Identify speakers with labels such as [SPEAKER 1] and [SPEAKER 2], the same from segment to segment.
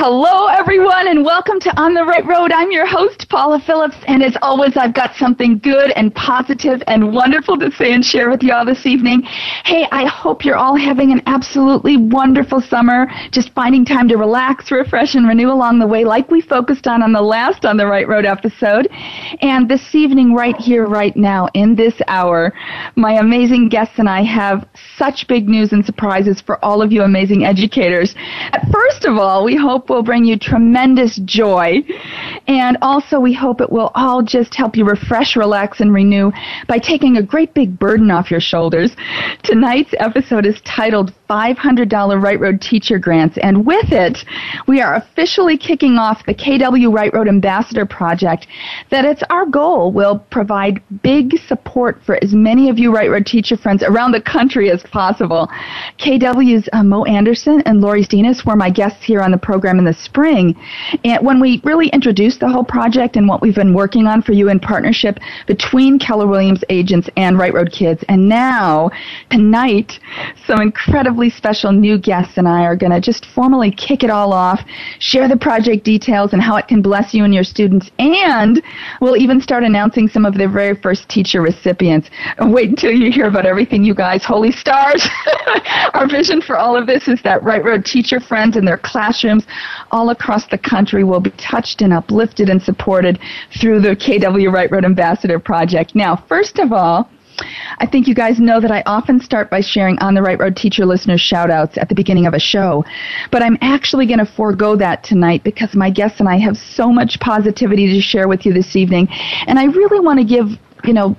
[SPEAKER 1] Hello, everyone, and welcome to On the Right Road. I'm your host, Paula Phillips, and as always, I've got something good and positive and wonderful to say and share with you all this evening. Hey, I hope you're all having an absolutely wonderful summer, just finding time to relax, refresh, and renew along the way, like we focused on on the last On the Right Road episode. And this evening, right here, right now, in this hour, my amazing guests and I have such big news and surprises for all of you amazing educators. First of all, we hope will bring you tremendous joy. And also, we hope it will all just help you refresh, relax, and renew by taking a great big burden off your shoulders. Tonight's episode is titled $500 Right Road Teacher Grants. And with it, we are officially kicking off the KW Right Road Ambassador Project that it's our goal will provide big support for as many of you Right Road teacher friends around the country as possible. KW's uh, Mo Anderson and Lori Steenis were my guests here on the program in the spring. And when we really introduced the whole project and what we've been working on for you in partnership between Keller Williams agents and Right Road Kids. And now, tonight, some incredibly special new guests and I are going to just formally kick it all off, share the project details and how it can bless you and your students, and we'll even start announcing some of the very first teacher recipients. Wait until you hear about everything, you guys. Holy stars! Our vision for all of this is that Right Road teacher friends in their classrooms all across the country will be touched and uplifted and supported through the KW Right Road Ambassador Project. Now, first of all, I think you guys know that I often start by sharing on the right road teacher listeners shout outs at the beginning of a show. But I'm actually going to forego that tonight because my guests and I have so much positivity to share with you this evening. And I really want to give, you know,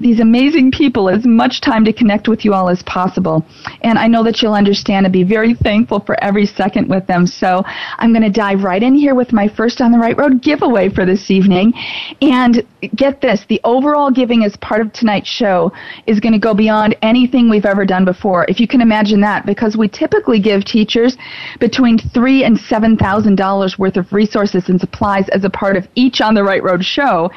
[SPEAKER 1] these amazing people as much time to connect with you all as possible. And I know that you'll understand and be very thankful for every second with them. So I'm going to dive right in here with my first On the Right Road giveaway for this evening. And get this the overall giving as part of tonight's show is going to go beyond anything we've ever done before. If you can imagine that, because we typically give teachers between three and seven thousand dollars worth of resources and supplies as a part of each On the Right Road show.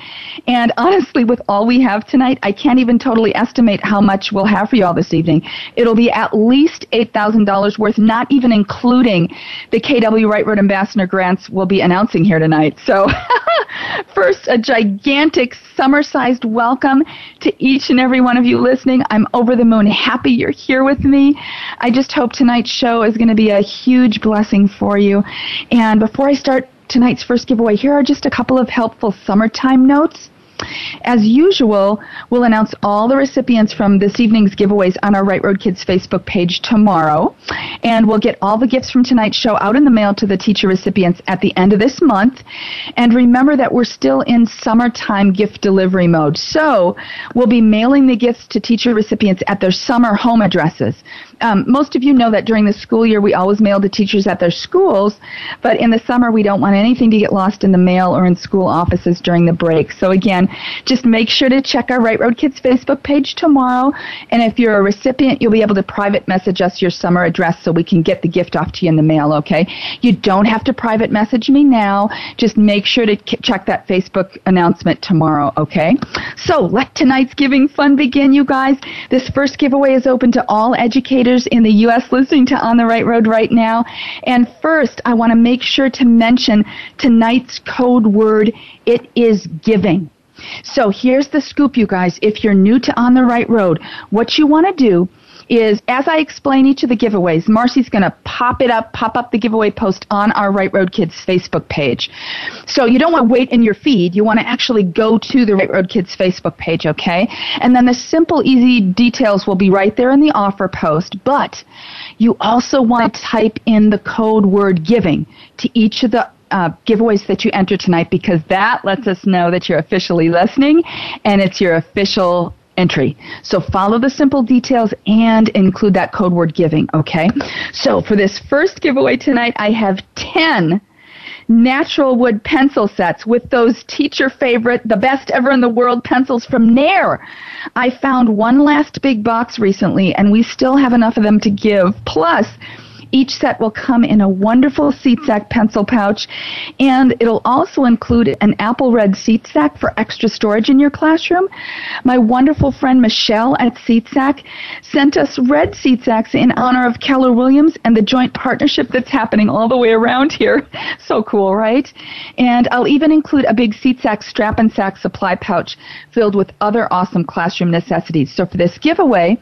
[SPEAKER 1] And honestly, with all we have tonight, I can't even totally estimate how much we'll have for you all this evening. It'll be at least $8,000 worth, not even including the KW Right Road Ambassador grants we'll be announcing here tonight. So, first, a gigantic summer sized welcome to each and every one of you listening. I'm over the moon happy you're here with me. I just hope tonight's show is going to be a huge blessing for you. And before I start tonight's first giveaway, here are just a couple of helpful summertime notes. As usual, we'll announce all the recipients from this evening's giveaways on our Right Road Kids Facebook page tomorrow. And we'll get all the gifts from tonight's show out in the mail to the teacher recipients at the end of this month. And remember that we're still in summertime gift delivery mode. So we'll be mailing the gifts to teacher recipients at their summer home addresses. Um, most of you know that during the school year we always mail to teachers at their schools, but in the summer we don't want anything to get lost in the mail or in school offices during the break. So again, just make sure to check our Right Road Kids Facebook page tomorrow. And if you're a recipient, you'll be able to private message us your summer address so we can get the gift off to you in the mail, okay? You don't have to private message me now. Just make sure to check that Facebook announcement tomorrow, okay? So let tonight's giving fun begin, you guys. This first giveaway is open to all educators in the U.S. listening to On the Right Road right now. And first, I want to make sure to mention tonight's code word. It is giving. So here's the scoop, you guys. If you're new to On the Right Road, what you want to do is as I explain each of the giveaways, Marcy's going to pop it up, pop up the giveaway post on our Right Road Kids Facebook page. So you don't want to wait in your feed. You want to actually go to the Right Road Kids Facebook page, okay? And then the simple, easy details will be right there in the offer post. But you also want to type in the code word giving to each of the uh, giveaways that you enter tonight because that lets us know that you're officially listening and it's your official entry. So follow the simple details and include that code word giving, okay? So for this first giveaway tonight, I have 10 natural wood pencil sets with those teacher favorite, the best ever in the world pencils from NAEIR. I found one last big box recently and we still have enough of them to give. Plus, each set will come in a wonderful seat sack pencil pouch, and it'll also include an apple red seat sack for extra storage in your classroom. My wonderful friend Michelle at SeatSack sent us red seat sacks in honor of Keller Williams and the joint partnership that's happening all the way around here. So cool, right? And I'll even include a big seat sack strap and sack supply pouch filled with other awesome classroom necessities. So for this giveaway,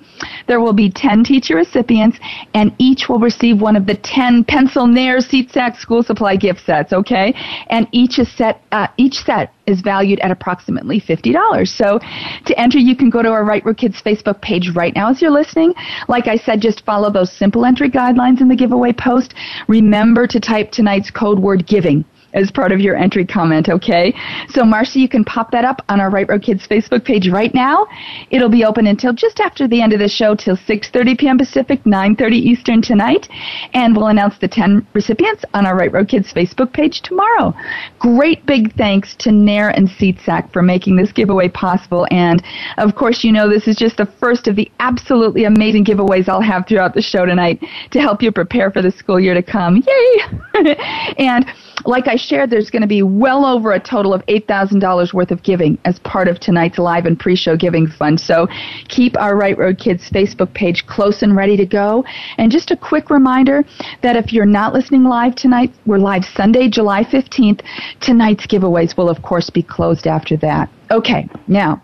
[SPEAKER 1] there will be 10 teacher recipients, and each will receive one of the 10 Pencil NAEIR Seat Sack School Supply gift sets, okay? And each is set, uh, each set is valued at approximately $50. So to enter, you can go to our Right Road Kids Facebook page right now as you're listening. Like I said, just follow those simple entry guidelines in the giveaway post. Remember to type tonight's code word giving as part of your entry comment, okay? So, Marcy, you can pop that up on our Right Road Kids Facebook page right now. It'll be open until just after the end of the show till 6.30 p.m. Pacific, 9.30 Eastern tonight. And we'll announce the 10 recipients on our Right Road Kids Facebook page tomorrow. Great big thanks to NAEIR and SeatSack for making this giveaway possible. And, of course, you know this is just the first of the absolutely amazing giveaways I'll have throughout the show tonight to help you prepare for the school year to come. Yay! and like I shared, there's going to be well over a total of $8,000 worth of giving as part of tonight's live and pre show giving fund. So keep our Right Road Kids Facebook page close and ready to go. And just a quick reminder that if you're not listening live tonight, we're live Sunday, July 15th. Tonight's giveaways will, of course, be closed after that. Okay, now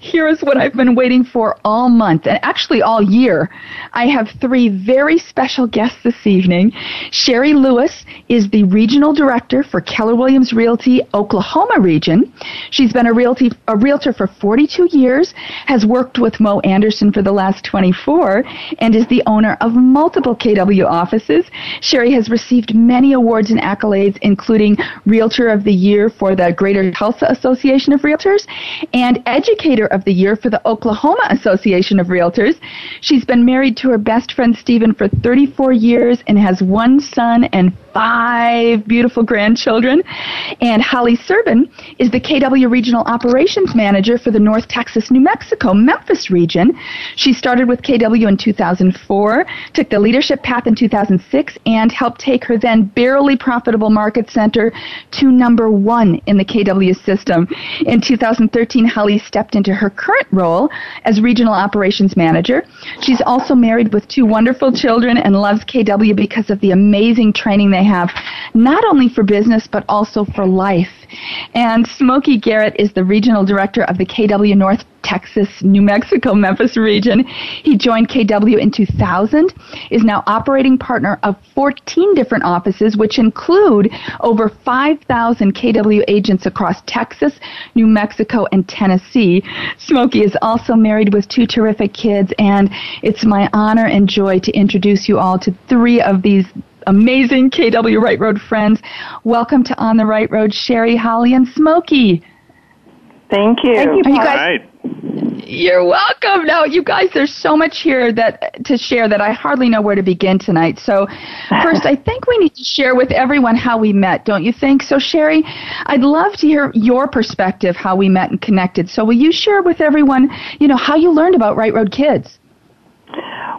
[SPEAKER 1] here is what I've been waiting for all month, and actually all year. I have three very special guests this evening. Sherry Lewis is the regional director for Keller Williams Realty Oklahoma region. She's been a realty a realtor for 42 years, has worked with Mo Anderson for the last 24, and is the owner of multiple KW offices. Sherry has received many awards and accolades, including Realtor of the Year for the Greater Tulsa Association of Realtors and Educator Of the Year for the Oklahoma Association of Realtors. She's been married to her best friend Stephen for 34 years and has one son and five beautiful grandchildren. And Holly Servin is the KW Regional Operations Manager for the North Texas, New Mexico, Memphis region. She started with KW in 2004, took the leadership path in 2006, and helped take her then barely profitable market center to number one in the KW system. In 2013, Holly stepped into her current role as Regional Operations Manager. She's also married with two wonderful children and loves KW because of the amazing training they have, not only for business, but also for life. And Smokey Garrett is the regional director of the KW North Texas, New Mexico, Memphis region. He joined KW in 2000, is now operating partner of 14 different offices, which include over 5,000 KW agents across Texas, New Mexico, and Tennessee. Smokey is also married with two terrific kids, and it's my honor and joy to introduce you all to three of these amazing KW Right Road friends. Welcome to On the Right Road, Sherry, Holly, and Smokey.
[SPEAKER 2] Thank you.
[SPEAKER 1] Thank
[SPEAKER 2] you,
[SPEAKER 1] you guys, You're welcome. Now, you guys, there's so much here that to share that I hardly know where to begin tonight. So, first, I think we need to share with everyone how we met, don't you think? So, Sherry, I'd love to hear your perspective how we met and connected. So, will you share with everyone, you know, how you learned about Right Road Kids?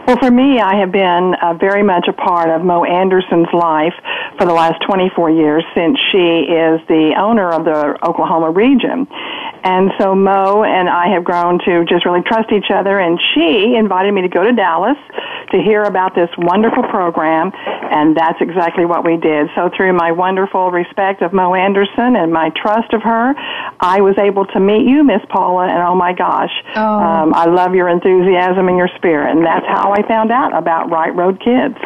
[SPEAKER 2] Well, for me, I have been uh, very much a part of Mo Anderson's life for the last 24 years since she is the owner of the Oklahoma region. And so Mo and I have grown to just really trust each other, and she invited me to go to Dallas to hear about this wonderful program, and that's exactly what we did. So through my wonderful respect of Mo Anderson and my trust of her, I was able to meet you, Miss Paula, and oh my gosh,
[SPEAKER 1] oh.
[SPEAKER 2] Um, I love your enthusiasm and your spirit, and that's how I found out about Right Road Kids.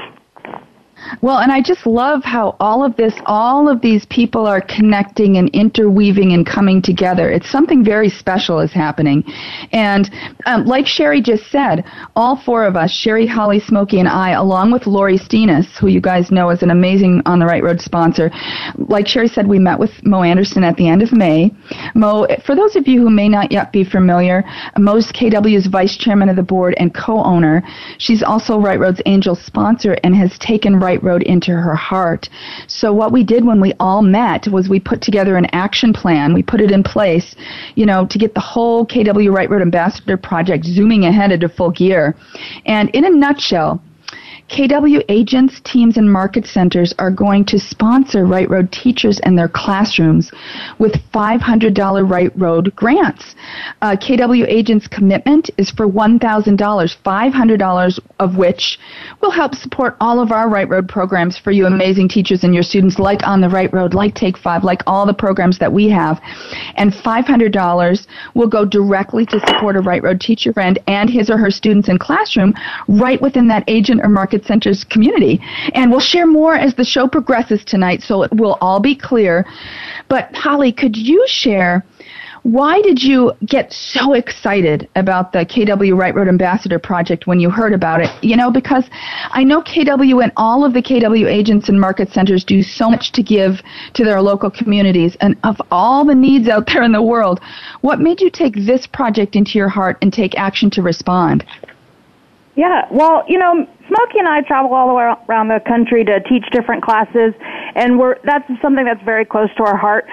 [SPEAKER 1] Well, and I just love how all of this, all of these people are connecting and interweaving and coming together. It's something very special is happening. And um, like Sherry just said, all four of us, Sherry, Holly, Smokey, and I, along with Lori Steenis, who you guys know is an amazing On the Right Road sponsor, like Sherry said, we met with Mo Anderson at the end of May. Mo, for those of you who may not yet be familiar, Mo's KW's vice chairman of the board and co-owner. She's also Right Road's angel sponsor and has taken Right Road into her heart. So what we did when we all met was we put together an action plan. We put it in place, you know, to get the whole KW Right Road Ambassador project zooming ahead into full gear. And in a nutshell, KW agents, teams, and market centers are going to sponsor Right Road teachers and their classrooms with $500 Right Road grants. Uh, KW agents' commitment is for $1,000, $500 of which will help support all of our Right Road programs for you amazing teachers and your students, like On the Right Road, like Take Five, like all the programs that we have. And $500 will go directly to support a Right Road teacher friend and his or her students in classroom right within that agent or market Center's community. And we'll share more as the show progresses tonight, so it will all be clear. But Holly, could you share? Why did you get so excited about the KW Right Road Ambassador project when you heard about it? You know, because I know KW and all of the KW agents and market centers do so much to give to their local communities. And of all the needs out there in the world, what made you take this project into your heart and take action to respond?
[SPEAKER 3] Yeah, well, you know, Smokey and I travel all the way around the country to teach different classes, and we're that's something that's very close to our heart.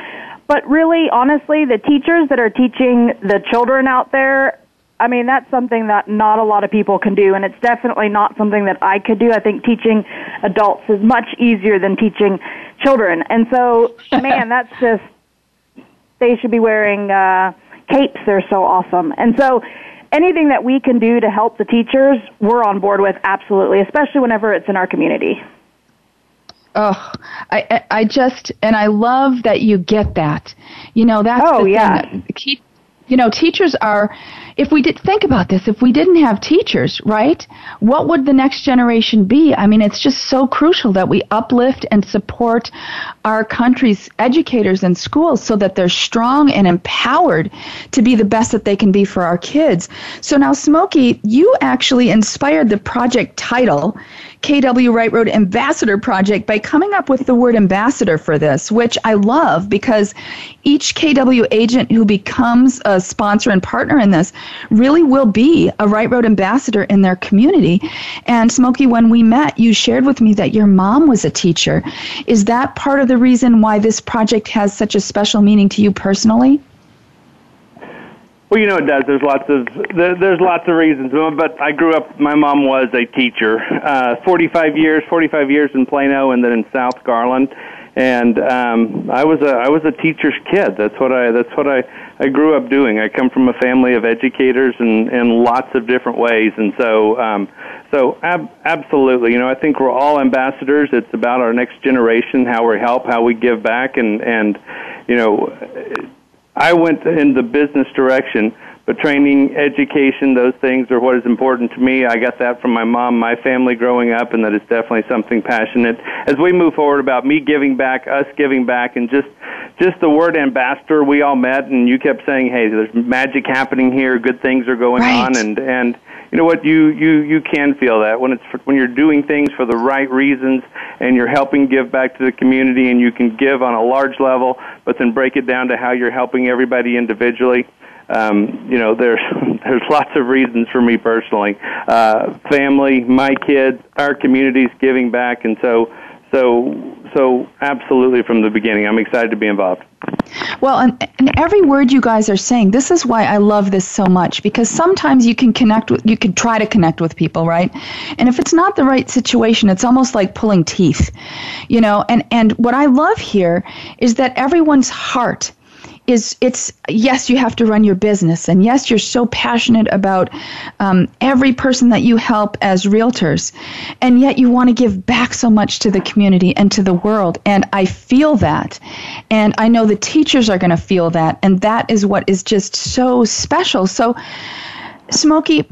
[SPEAKER 3] But really, honestly, the teachers that are teaching the children out there, I mean, that's something that not a lot of people can do, and it's definitely not something that I could do. I think teaching adults is much easier than teaching children, and so, man, that's just they should be wearing uh, capes. They're so awesome, and so anything that we can do to help the teachers, we're on board with absolutely, especially whenever it's in our community.
[SPEAKER 1] Oh, I I just and I love that you get that. You know that's
[SPEAKER 3] oh
[SPEAKER 1] the
[SPEAKER 3] yeah.
[SPEAKER 1] Thing that, you know, teachers are if we did think about this, if we didn't have teachers, right? What would the next generation be? I mean, it's just so crucial that we uplift and support our country's educators and schools so that they're strong and empowered to be the best that they can be for our kids. So now, Smokey, you actually inspired the project title KW Right Road Ambassador Project by coming up with the word ambassador for this, which I love because each KW agent who becomes a sponsor and partner in this really will be a Right Road ambassador in their community. And Smokey, when we met, you shared with me that your mom was a teacher. Is that part of the reason why this project has such a special meaning to you personally?
[SPEAKER 4] Well, you know it does. There's lots of there's lots of reasons, but I grew up. My mom was a teacher, uh, 45 years, 45 years in Plano, and then in South Garland, and um, I was a I was a teacher's kid. That's what I that's what I I grew up doing. I come from a family of educators in in lots of different ways, and so um, so ab- absolutely. You know, I think we're all ambassadors. It's about our next generation, how we help, how we give back, and and you know I went in the business direction, but training, education, those things are what is important to me. I got that from my mom, my family growing up, and that is definitely something passionate. As we move forward about me giving back, us giving back, and just just the word ambassador, we all met, and you kept saying, "Hey, there's magic happening here. Good things are going
[SPEAKER 1] right.
[SPEAKER 4] on," and and you know what you you you can feel that when it's for, when you're doing things for the right reasons and you're helping give back to the community and you can give on a large level but then break it down to how you're helping everybody individually um, you know there's there's lots of reasons for me personally uh, family my kids our communities giving back and so so so absolutely from the beginning i'm excited to be involved
[SPEAKER 1] well, and, and every word you guys are saying, this is why I love this so much because sometimes you can connect with, you can try to connect with people, right? And if it's not the right situation, it's almost like pulling teeth, you know. And and what I love here is that everyone's heart is it's yes you have to run your business. And yes you're so passionate about um, every person that you help as realtors. And yet you want to give back so much to the community and to the world. And i feel that. And i know the teachers are going to feel that. And that is what is just so special. So smokey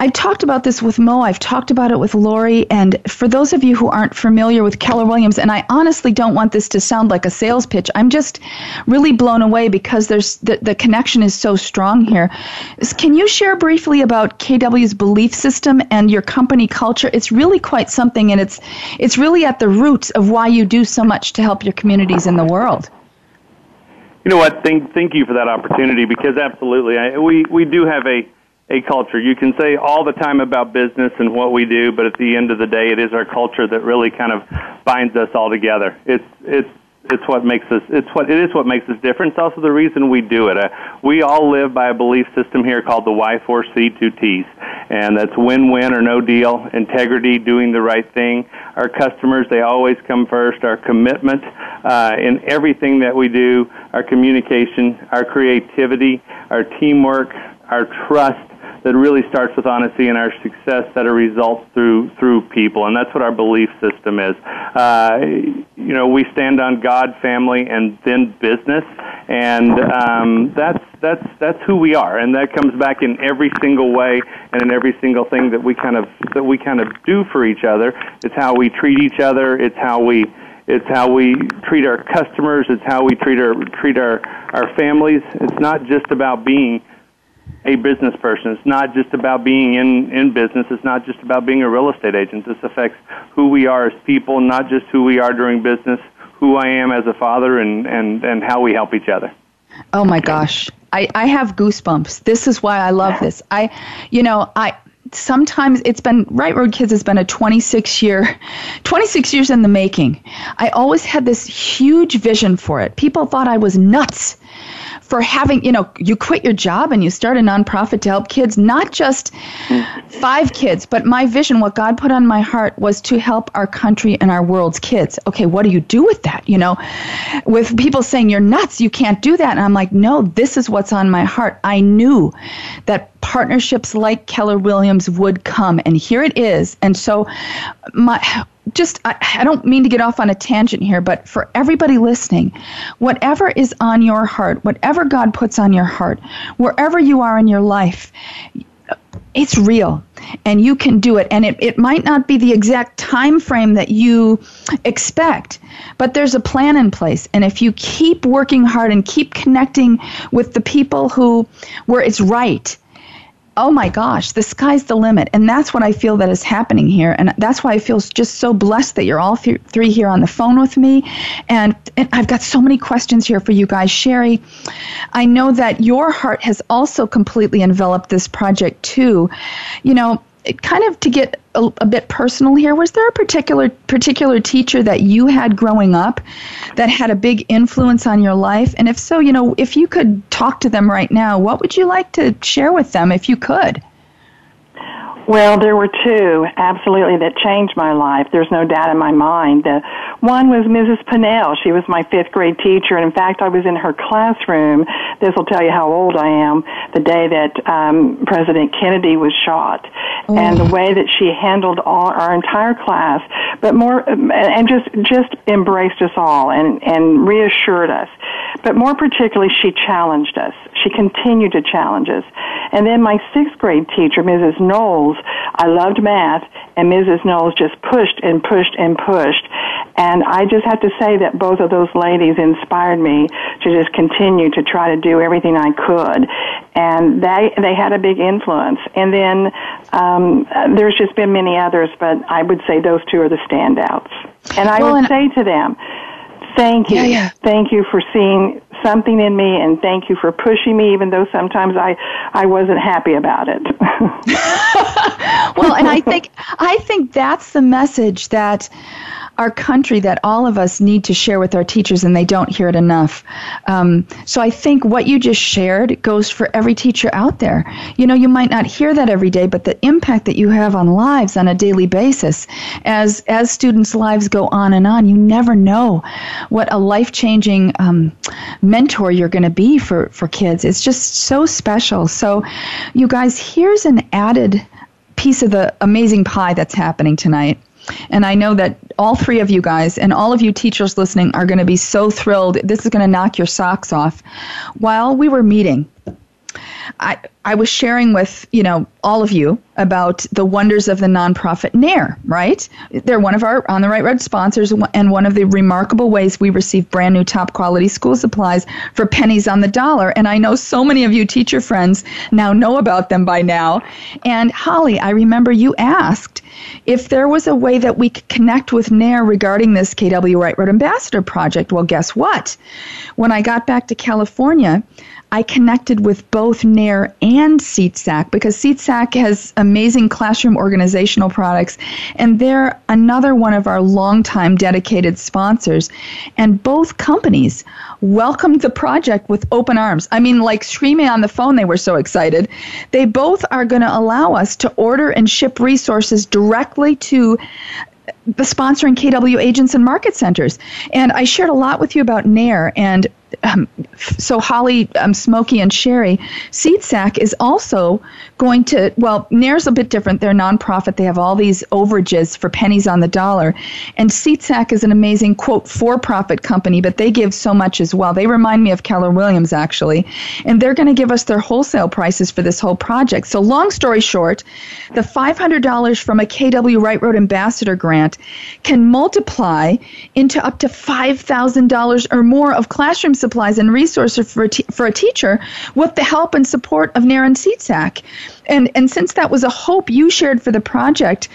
[SPEAKER 1] I've talked about this with Mo, I've talked about it with Lori, and for those of you who aren't familiar with Keller Williams, and I honestly don't want this to sound like a sales pitch, I'm just really blown away because there's the, the connection is so strong here. Can you share briefly about KW's belief system and your company culture? It's really quite something, and it's it's really at the roots of why you do so much to help your communities in the world.
[SPEAKER 4] You know what? Thank thank you for that opportunity because absolutely, I, we we do have a a culture. You can say all the time about business and what we do, but at the end of the day, it is our culture that really kind of binds us all together. It's it's it's what makes us it's what it is what makes us different. It's also the reason we do it. Uh, we all live by a belief system here called the WI4C2TS, and that's win-win or no deal, integrity, doing the right thing. Our customers they always come first. Our commitment uh, in everything that we do, our communication, our creativity, our teamwork, our trust that really starts with honesty and our success that are results through through people, and that's what our belief system is. Uh, you know, we stand on God, family, and then business, and um, that's that's that's who we are, and that comes back in every single way and in every single thing that we kind of that we kind of do for each other. It's how we treat each other. It's how we it's how we treat our customers. It's how we treat our treat our our families. It's not just about being a business person. It's not just about being in, in business. It's not just about being a real estate agent. This affects who we are as people, not just who we are during business, who I am as a father, and, and, and how we help each other.
[SPEAKER 1] Oh my gosh. I, I have goosebumps. This is why I love this. I, you know, I, sometimes it's been right road kids has been a 26 year 26 years in the making i always had this huge vision for it people thought i was nuts for having, you know, you quit your job and you start a nonprofit to help kids, not just five kids, but my vision, what God put on my heart was to help our country and our world's kids. Okay, what do you do with that? You know, with people saying you're nuts, you can't do that. And I'm like, no, this is what's on my heart. I knew that partnerships like Keller Williams would come, and here it is. And so, my just I, I, don't mean to get off on a tangent here but for everybody listening whatever is on your heart whatever god puts on your heart wherever you are in your life it's real and you can do it. And it, it might not be the exact time frame that you expect but there's a plan in place. And if you keep working hard and keep connecting with the people who where it's right oh my gosh, the sky's the limit. And that's what I feel that is happening here. And that's why I feel just so blessed that you're all th- three here on the phone with me. And, and I've got so many questions here for you guys. Sherry, I know that your heart has also completely enveloped this project too. You know, kind of to get a, a, bit personal here was there a particular particular teacher that you had growing up that had a big influence on your life? And if so you know if you could talk to them right now what would you like to share with them if you could
[SPEAKER 2] well, there were two absolutely that changed my life. There's no doubt in my mind. The one was Mrs. Pinnell. She was my fifth grade teacher, and in fact, I was in her classroom. This will tell you how old I am. The day that um, President Kennedy was shot, oh. and the way that she handled all our entire class, but more and just just embraced us all and and reassured us. But more particularly, she challenged us. She continued to challenge us. And then my sixth grade teacher, Mrs. Knowles, I loved math, and Mrs. Knowles just pushed and pushed and pushed. And I just have to say that both of those ladies inspired me to just continue to try to do everything I could. And they, they had a big influence. And then um, there's just been many others, but I would say those two are the standouts. And I well, would and say to them, Thank you. Yeah, yeah. Thank you for seeing something in me and thank you for pushing me even though sometimes I I wasn't happy about it.
[SPEAKER 1] well, and I think I think that's the message that our country that all of us need to share with our teachers, and they don't hear it enough. Um, so I think what you just shared goes for every teacher out there. You know, you might not hear that every day, but the impact that you have on lives on a daily basis, as as students' lives go on and on, you never know what a life changing um, mentor you're going to be for for kids. It's just so special. So, you guys, here's an added piece of the amazing pie that's happening tonight. And I know that all three of you guys and all of you teachers listening are going to be so thrilled. This is going to knock your socks off. While we were meeting, I, I was sharing with, you know, all of you about the wonders of the nonprofit NAEIR, right? They're one of our On the Right Road sponsors and one of the remarkable ways we receive brand new top quality school supplies for pennies on the dollar. And I know so many of you teacher friends now know about them by now. And Holly, I remember you asked if there was a way that we could connect with NAEIR regarding this KW Right Road Ambassador project. Well, guess what? When I got back to California, I connected with both NAEIR and SeatSack because SeatSack has amazing classroom organizational products, and they're another one of our longtime dedicated sponsors. And both companies welcomed the project with open arms. I mean, like screaming on the phone, they were so excited. They both are going to allow us to order and ship resources directly to sponsoring KW agents and market centers. And I shared a lot with you about NAEIR and um, so Holly, um, Smokey, and Sherry, SeatSack is also going to. Well, NAEIR's a bit different. They're nonprofit. They have all these overages for pennies on the dollar, and SeatSack is an amazing quote for-profit company, but they give so much as well. They remind me of Keller Williams actually, and they're going to give us their wholesale prices for this whole project. So, long story short, the $500 from a KW Right Road Ambassador grant can multiply into up to $5,000 or more of classroom supplies and resources for a, te- for a teacher with the help and support of NAEIR and SeatSack. And, and since that was a hope you shared for the project,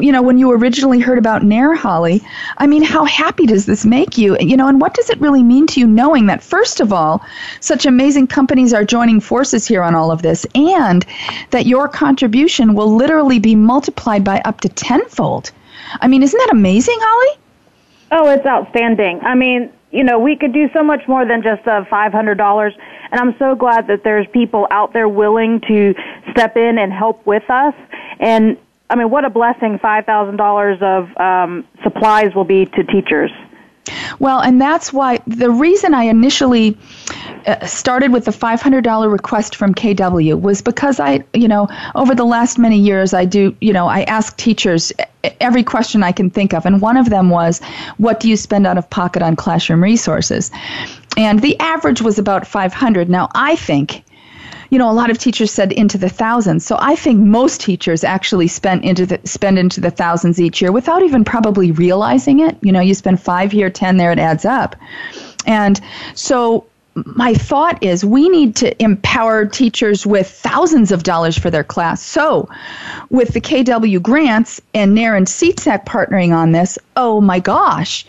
[SPEAKER 1] you know, when you originally heard about NAEIR, Holly, I mean, how happy does this make you? You know, and what does it really mean to you knowing that, first of all, such amazing companies are joining forces here on all of this, and that your contribution will literally be multiplied by up to tenfold? I mean, isn't that amazing, Holly?
[SPEAKER 3] Oh, it's outstanding. I mean, you know, we could do so much more than just uh, $500. And I'm so glad that there's people out there willing to step in and help with us. And I mean, what a blessing $5,000 of um, supplies will be to teachers.
[SPEAKER 1] Well, and that's why the reason I initially uh, started with the $500 request from KW was because I, you know, over the last many years, I do, you know, I ask teachers every question I can think of. And one of them was, what do you spend out of pocket on classroom resources? And the average was about 500. Now, I think you know, a lot of teachers said into the thousands. So I think most teachers actually spend into the spend into the thousands each year without even probably realizing it. You know, you spend five here, ten there, it adds up. And so my thought is we need to empower teachers with thousands of dollars for their class. So, with the KW grants and NAEIR and SeatSack partnering on this, oh my gosh,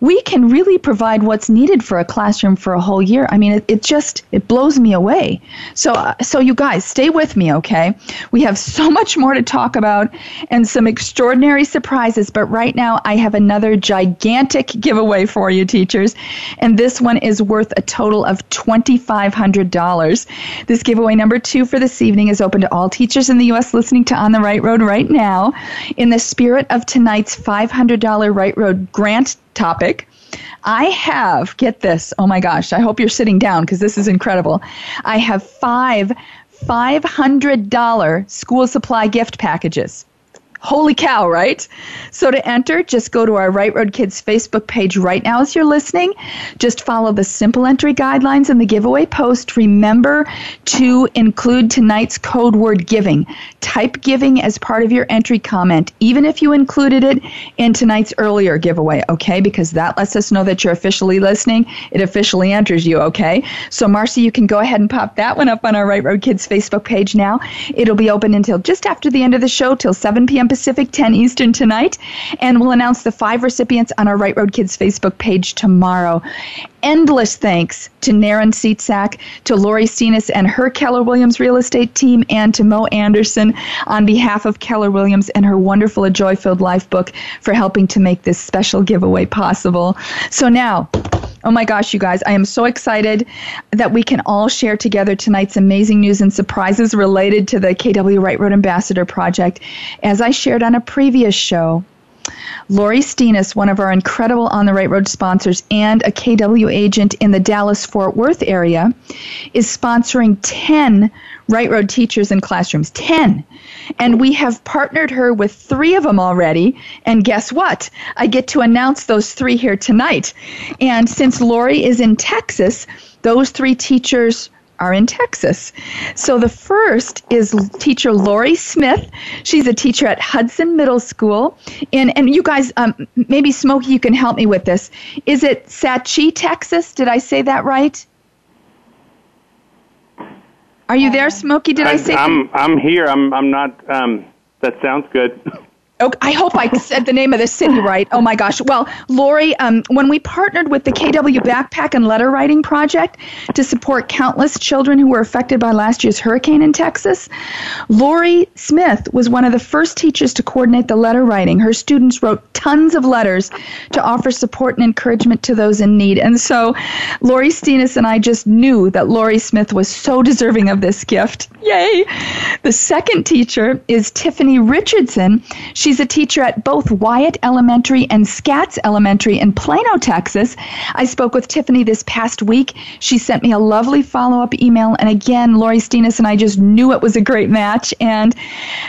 [SPEAKER 1] we can really provide what's needed for a classroom for a whole year. I mean, it, it just it blows me away. So, uh, so you guys, stay with me, okay? We have so much more to talk about and some extraordinary surprises. But right now, I have another gigantic giveaway for you, teachers, and this one is worth a total of twenty five hundred dollars. This giveaway number two for this evening is open to all teachers in the U.S. listening to On the Right Road right now. In the spirit of tonight's five hundred dollar Right Road grant topic. I have, get this, oh my gosh, I hope you're sitting down because this is incredible. I have five $500 school supply gift packages. Holy cow, right? So to enter, just go to our Right Road Kids Facebook page right now as you're listening. Just follow the simple entry guidelines in the giveaway post. Remember to include tonight's code word giving. Type giving as part of your entry comment, even if you included it in tonight's earlier giveaway, okay? Because that lets us know that you're officially listening. It officially enters you, okay? So, Marcy, you can go ahead and pop that one up on our Right Road Kids Facebook page now. It'll be open until just after the end of the show, till 7 p.m. Pacific, 10 Eastern tonight. And we'll announce the five recipients on our Right Road Kids Facebook page tomorrow. Endless thanks to NAEIR and Seatsack, to Lori Steenis and her Keller Williams real estate team, and to Mo Anderson on behalf of Keller Williams and her wonderful A Joy Filled Life book for helping to make this special giveaway possible. So now, Oh my gosh, you guys, I am so excited that we can all share together tonight's amazing news and surprises related to the KW Right Road Ambassador Project. As I shared on a previous show, Lori Steenis, one of our incredible On the Right Road sponsors and a KW agent in the Dallas Fort Worth area, is sponsoring 10 Right Road teachers in classrooms. 10. And we have partnered her with three of them already. And guess what? I get to announce those three here tonight. And since Lori is in Texas, those three teachers are in Texas. So the first is teacher Lori Smith. She's a teacher at Hudson Middle School. And, and you guys, um, maybe Smokey, you can help me with this. Is it Sachi, Texas? Did I say that right? Are you there, Smokey? Did I, I say?
[SPEAKER 4] I'm I'm here. I'm I'm not. Um, that sounds good.
[SPEAKER 1] Okay, I hope I said the name of the city right. Oh my gosh. Well, Lori, um, when we partnered with the KW Backpack and Letter Writing Project to support countless children who were affected by last year's hurricane in Texas, Lori Smith was one of the first teachers to coordinate the letter writing. Her students wrote tons of letters to offer support and encouragement to those in need. And so Lori Steenis and I just knew that Lori Smith was so deserving of this gift. Yay! The second teacher is Tiffany Richardson. She's a teacher at both Wyatt Elementary and Skaggs Elementary in Plano, Texas. I spoke with Tiffany this past week. She sent me a lovely follow up email. And again, Lori Steenis and I just knew it was a great match. And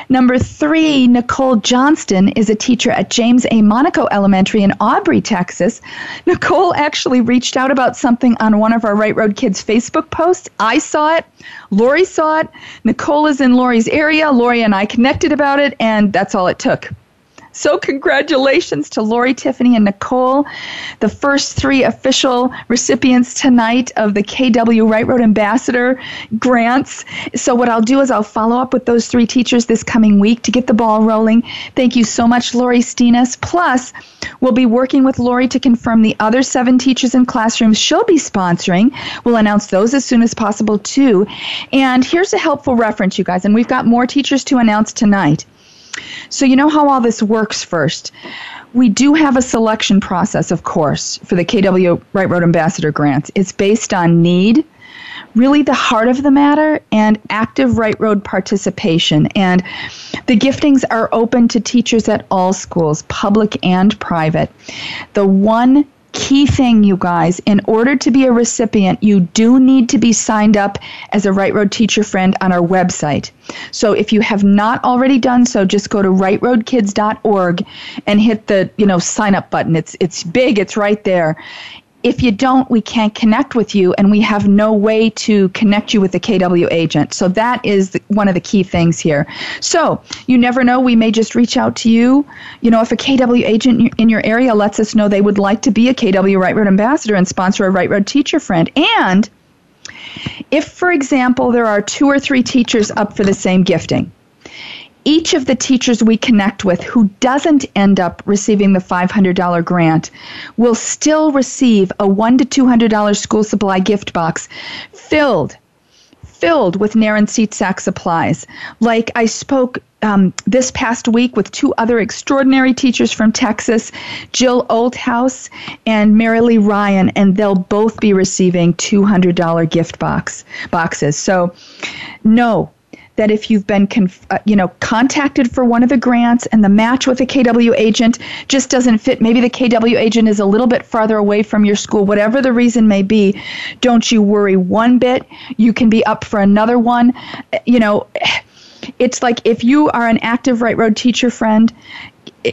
[SPEAKER 1] number three, Nicole Johnston is a teacher at James A. Monaco Elementary in Aubrey, Texas. Nicole actually reached out about something on one of our Right Road Kids Facebook posts. I saw it. Lori saw it. Nicole is in Lori's area. Lori and I connected about it, and that's all it took. So, congratulations to Lori, Tiffany, and Nicole, the first three official recipients tonight of the KW Right Road Ambassador grants. So, what I'll do is I'll follow up with those three teachers this coming week to get the ball rolling. Thank you so much, Lori Steenis. Plus, we'll be working with Lori to confirm the other seven teachers and classrooms she'll be sponsoring. We'll announce those as soon as possible, too. And here's a helpful reference, you guys, and we've got more teachers to announce tonight. So, you know how all this works first. We do have a selection process, of course, for the KW Right Road Ambassador grants. It's based on need, really the heart of the matter, and active Right Road participation. And the giftings are open to teachers at all schools, public and private. The one key thing, you guys. In order to be a recipient, you do need to be signed up as a Right Road Teacher Friend on our website. So if you have not already done so, just go to rightroadkids.org and hit the, you know, sign up button. It's it's big, it's right there if you don't, we can't connect with you, and we have no way to connect you with the KW agent. So that is one of the key things here. So you never know, we may just reach out to you. You know, if a KW agent in your area lets us know they would like to be a KW Right Road ambassador and sponsor a Right Road teacher friend, and if, for example, there are two or three teachers up for the same gifting, each of the teachers we connect with who doesn't end up receiving the $500 grant will still receive a $1 to $200 school supply gift box filled filled with NAEIR and Seatsack supplies. Like I spoke um, this past week with two other extraordinary teachers from Texas, Jill Oldhouse and Marilee Ryan, and they'll both be receiving $200 gift box boxes. So, no, that if you've been conf- uh, you know contacted for one of the grants and the match with a KW agent just doesn't fit maybe the KW agent is a little bit farther away from your school whatever the reason may be don't you worry one bit. You can be up for another one. You know it's like if you are an active right road teacher friend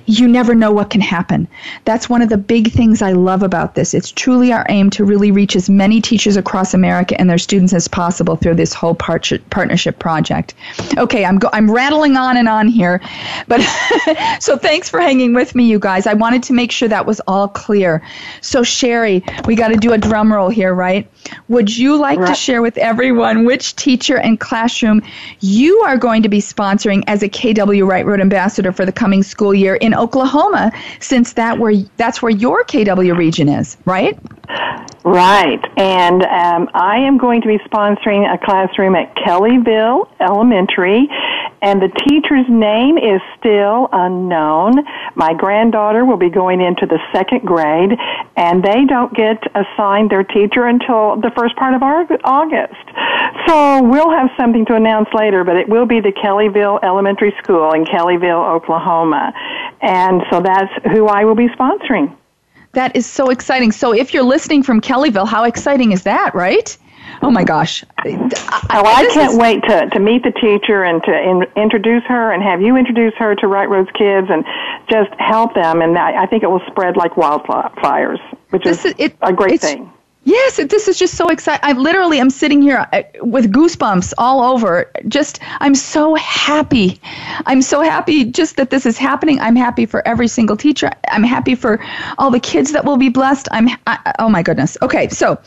[SPEAKER 1] you never know what can happen. That's one of the big things I love about this. It's truly our aim to really reach as many teachers across America and their students as possible through this whole partnership project. Okay, I'm go- I'm rattling on and on here, but so thanks for hanging with me, you guys. I wanted to make sure that was all clear. So Sherry, we got to do a drum roll here, right? Would you like right. to share with everyone which teacher and classroom you are going to be sponsoring as a KW Right Road ambassador for the coming school year? In Oklahoma, since that where that's where your KW region is, right?
[SPEAKER 2] Right, and um, I am going to be sponsoring a classroom at Kellyville Elementary, and the teacher's name is still unknown. My granddaughter will be going into the second grade, and they don't get assigned their teacher until the first part of August. So we'll have something to announce later, but it will be the Kellyville Elementary School in Kellyville, Oklahoma. And so that's who I will be sponsoring.
[SPEAKER 1] That is so exciting. So if you're listening from Kellyville, how exciting is that, right? Oh my gosh.
[SPEAKER 2] I, oh, I can't is, wait to, to meet the teacher and to in, introduce her and have you introduce her to Right Roads Kids and just help them. And I, I think it will spread like wildfires, which is, is it, a great thing
[SPEAKER 1] Yes, this is just so exciting. I literally am sitting here uh, with goosebumps all over. Just, I'm so happy. I'm so happy just that this is happening. I'm happy for every single teacher. I'm happy for all the kids that will be blessed. I'm, I, oh my goodness. Okay, so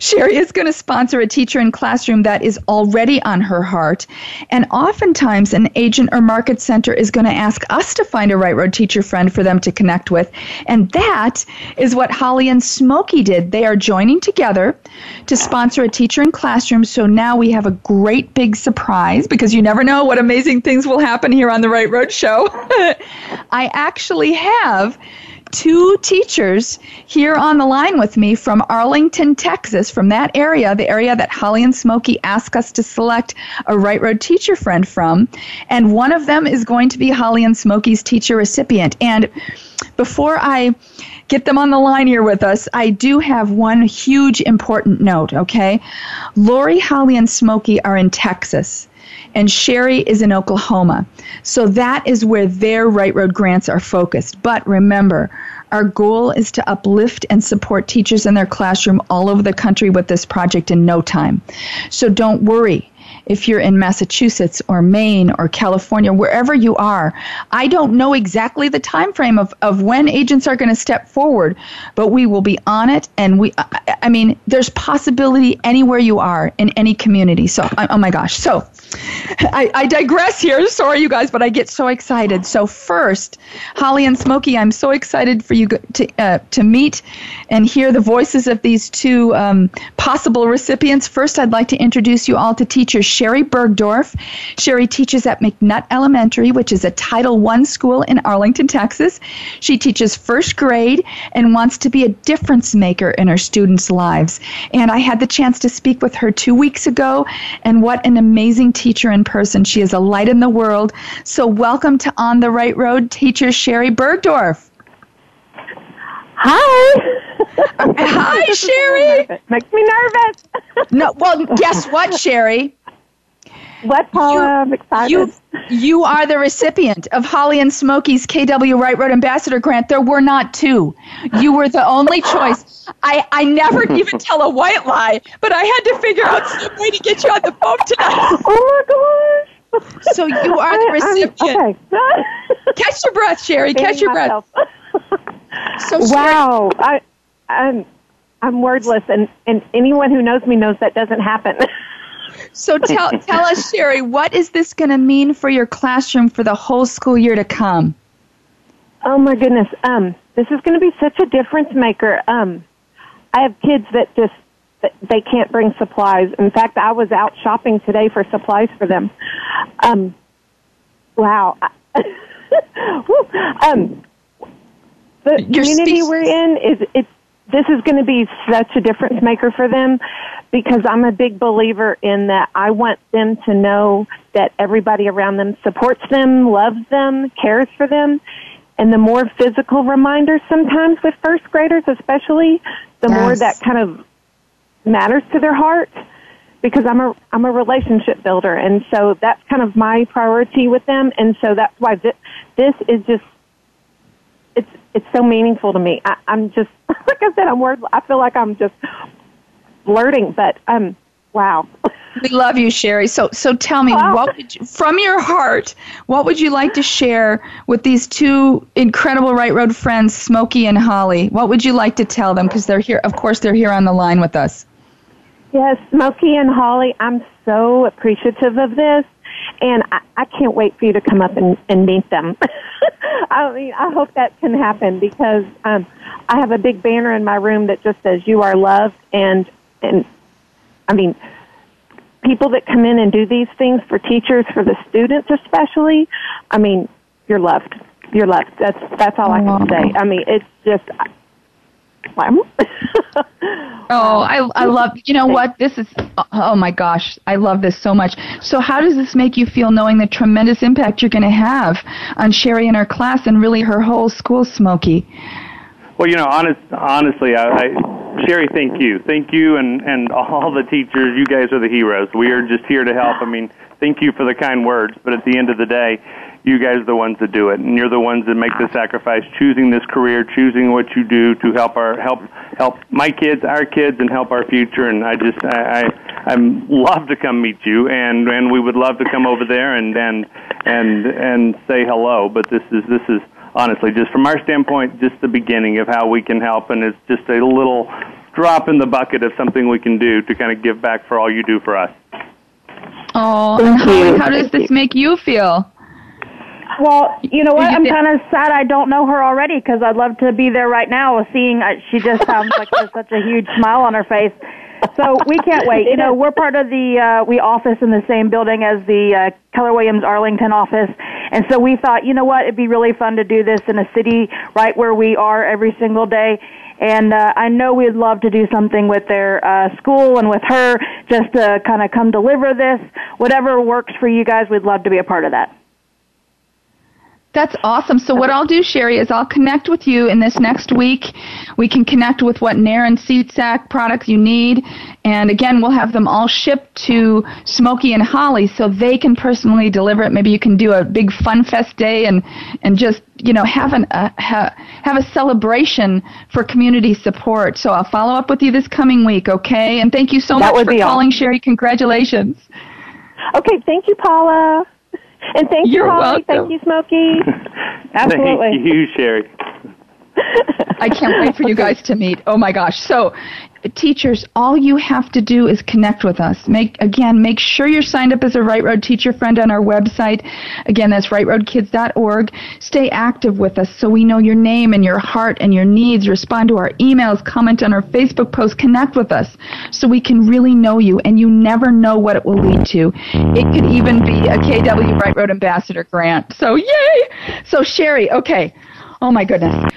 [SPEAKER 1] Sherry is going to sponsor a teacher in classroom that is already on her heart. And oftentimes, an agent or market center is going to ask us to find a Right Road teacher friend for them to connect with. And that is what Holly and Smokey did. They are joining together to sponsor a teacher in classroom. So now we have a great big surprise because you never know what amazing things will happen here on the Right Road Show. I actually have two teachers here on the line with me from Arlington, Texas, from that area, the area that Holly and Smokey asked us to select a Right Road teacher friend from. And one of them is going to be Holly and Smokey's teacher recipient. And before I get them on the line here with us, I do have one huge important note, okay? Lori, Holly, and Smokey are in Texas and Sherry is in Oklahoma. So that is where their Right Road grants are focused. But remember, our goal is to uplift and support teachers in their classroom all over the country with this project in no time. So don't worry if you're in Massachusetts or Maine or California, wherever you are. I don't know exactly the time frame of, of when agents are going to step forward, but we will be on it. And we, I, I mean, there's possibility anywhere you are in any community. So, oh my gosh. So, I, I digress here. Sorry, you guys, but I get so excited. So first, Holly and Smokey, I'm so excited for you to uh, to meet and hear the voices of these two um, possible recipients. First, I'd like to introduce you all to teacher Sherry Bergdorf. Sherry teaches at McNutt Elementary, which is a Title I school in Arlington, Texas. She teaches first grade and wants to be a difference maker in her students' lives. And I had the chance to speak with her two weeks ago, and what an amazing teacher in person. She is a light in the world. So, welcome to On the Right Road, teacher Sherry Bergdorf.
[SPEAKER 5] Hi.
[SPEAKER 1] Hi, Sherry.
[SPEAKER 5] Makes me nervous.
[SPEAKER 1] no, well, guess what, Sherry?
[SPEAKER 5] What, Paula? You, I'm excited.
[SPEAKER 1] You, you are the recipient of Holly and Smokey's KW Right Road Ambassador Grant. There were not two. You were the only choice. I, I never even tell a white lie, but I had to figure out some way to get you on the phone tonight.
[SPEAKER 5] Oh my gosh.
[SPEAKER 1] So you are the recipient. I, okay. Catch your breath, Sherry. Catch your myself. breath.
[SPEAKER 5] So wow, I, I'm I'm wordless, and and anyone who knows me knows that doesn't happen.
[SPEAKER 1] So tell tell us, Sherry, what is this going to mean for your classroom for the whole school year to come?
[SPEAKER 5] Oh my goodness, um, this is going to be such a difference maker. Um, I have kids that just they can't bring supplies. In fact, I was out shopping today for supplies for them. Um, wow. um, the Your community we're in is it's this is going to be such a difference maker for them because I'm a big believer in that I want them to know that everybody around them supports them, loves them, cares for them. And the more physical reminders sometimes with first graders especially, the yes. more that kind of matters to their heart because I'm a I'm a relationship builder and so that's kind of my priority with them and so that's why this, this is just it's it's so meaningful to me. I, I'm just like I said, I'm word. I feel like I'm just flirting, but um, wow.
[SPEAKER 1] We love you, Sherry. So, so tell me, wow. what you, from your heart, what would you like to share with these two incredible Right Road friends, Smokey and Holly? What would you like to tell them? Because they're here, of course, they're here on the line with us.
[SPEAKER 5] Yes, Smokey and Holly, I'm so appreciative of this and I, I can't wait for you to come up and, and meet them. I mean, I hope that can happen because um, I have a big banner in my room that just says "You are loved," and and I mean, people that come in and do these things for teachers, for the students especially. I mean, you're loved. You're loved. That's that's all I can say. I mean, it's just
[SPEAKER 1] oh, I I love. You know what? This is. Oh my gosh, I love this so much. So, how does this make you feel, knowing the tremendous impact you're going to have on Sherry and her class, and really her whole school, Smokey?
[SPEAKER 4] Well, you know, honest, honestly, I, I, Sherry, thank you, thank you, and and all the teachers. You guys are the heroes. We are just here to help. I mean, thank you for the kind words, but at the end of the day, you guys are the ones that do it, and you're the ones that make the sacrifice, choosing this career, choosing what you do to help our help help my kids, our kids, and help our future. And I just I I I'm love to come meet you, and and we would love to come over there and and and and say hello. But this is this is honestly just from our standpoint, just the beginning of how we can help, and it's just a little drop in the bucket of something we can do to kind of give back for all you do for us.
[SPEAKER 1] Oh, and how, how does this make you feel?
[SPEAKER 3] Well, you know what? I'm kind of sad I don't know her already because I'd love to be there right now. Seeing uh, she just sounds like there's such a huge smile on her face. So we can't wait. You know, we're part of the uh, we office in the same building as the uh, Keller Williams Arlington office, and so we thought, you know what, it'd be really fun to do this in a city right where we are every single day. And uh, I know we'd love to do something with their uh, school and with her, just to kind of come deliver this. Whatever works for you guys, we'd love to be a part of that.
[SPEAKER 1] That's awesome. So what I'll do, Sherry, is I'll connect with you in this next week. We can connect with what NAEIR and SeatSack products you need, and again, we'll have them all shipped to Smokey and Holly so they can personally deliver it. Maybe you can do a big fun fest day and and just you know have an uh, ha, have a celebration for community support. So I'll follow up with you this coming week, okay? And thank you so that much for calling. Sherry. Congratulations.
[SPEAKER 5] Okay, thank you, Paula. And thank
[SPEAKER 1] You're
[SPEAKER 5] you, Holly.
[SPEAKER 1] Welcome.
[SPEAKER 5] Thank you, Smokey. Absolutely.
[SPEAKER 4] Thank you, Sherry.
[SPEAKER 1] I can't wait for you guys to meet. Oh my gosh. So, teachers, all you have to do is connect with us. Make again, make sure you're signed up as a Right Road teacher friend on our website. Again, that's rightroadkids.org. Stay active with us so we know your name and your heart and your needs. Respond to our emails, comment on our Facebook posts, connect with us so we can really know you and you never know what it will lead to. It could even be a KW Right Road Ambassador grant. So, yay! So, Sherry, okay. Oh my goodness.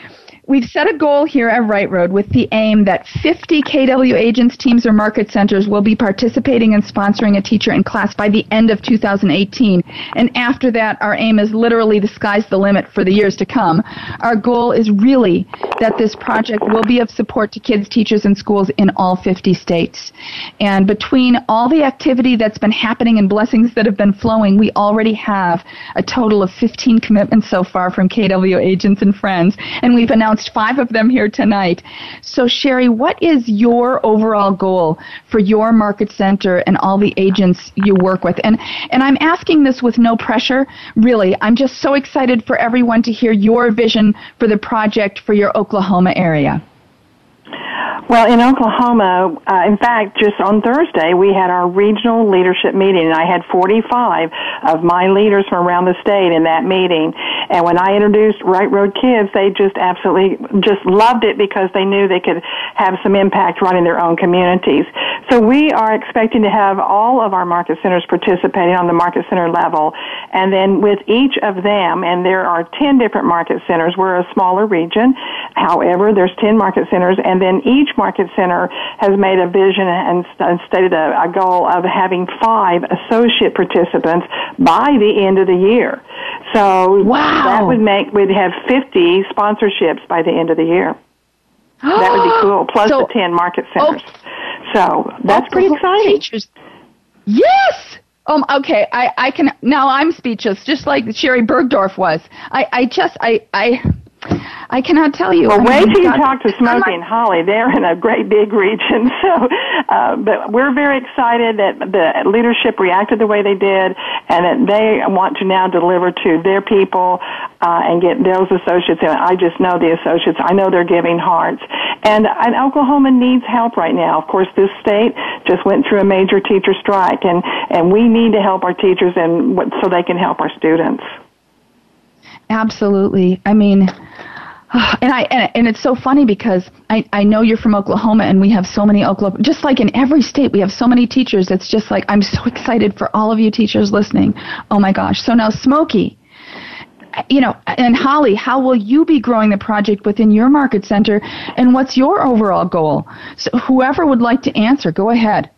[SPEAKER 1] We've set a goal here at Right Road with the aim that 50 KW agents, teams, or market centers will be participating and sponsoring a teacher in class by the end of 2018. And after that, our aim is literally the sky's the limit for the years to come. Our goal is really that this project will be of support to kids, teachers, and schools in all 50 states. And between all the activity that's been happening and blessings that have been flowing, we already have a total of 15 commitments so far from KW agents and friends. And we've announced announced five of them here tonight. So, Sherry, what is your overall goal for your market center and all the agents you work with? And, and I'm asking this with no pressure, really. I'm just so excited for everyone to hear your vision for the project for your Oklahoma area.
[SPEAKER 2] Well, in Oklahoma, uh, in fact, just on Thursday, we had our regional leadership meeting, and I had 45 of my leaders from around the state in that meeting. And when I introduced Right Road Kids, they just absolutely just loved it because they knew they could have some impact running their own communities. So we are expecting to have all of our market centers participating on the market center level, and then with each of them, and there are 10 different market centers. We're a smaller region. However, there's 10 market centers, and then each Market Center has made a vision and, and stated a, a goal of having five associate participants by the end of the year. So
[SPEAKER 1] wow.
[SPEAKER 2] that would make we'd have 50 sponsorships by the end of the year. that would be cool. Plus so, the 10 market centers. Oh, so that's oh, pretty exciting. Teachers.
[SPEAKER 1] Yes. Um, okay, I, I can now. I'm speechless, just like Sherry Bergdorf was. I, I just, I, I, I cannot tell you.
[SPEAKER 2] Well, wait till you talk to Smokey and Holly. They're in a great big region. So, uh, but we're very excited that the leadership reacted the way they did, and that they want to now deliver to their people uh, and get those associates. And I just know the associates. I know they're giving hearts, and, and Oklahoma needs help right now. Of course, this state just went through a major teacher strike, and and we need to help our teachers and so they can help our students.
[SPEAKER 1] Absolutely. I mean, and I and, and it's so funny because I I know you're from Oklahoma and we have so many Oklahoma just like in every state we have so many teachers it's just like I'm so excited for all of you teachers listening. Oh my gosh. So now Smokey you know, and Holly, how will you be growing the project within your market center and what's your overall goal? So whoever would like to answer, go ahead.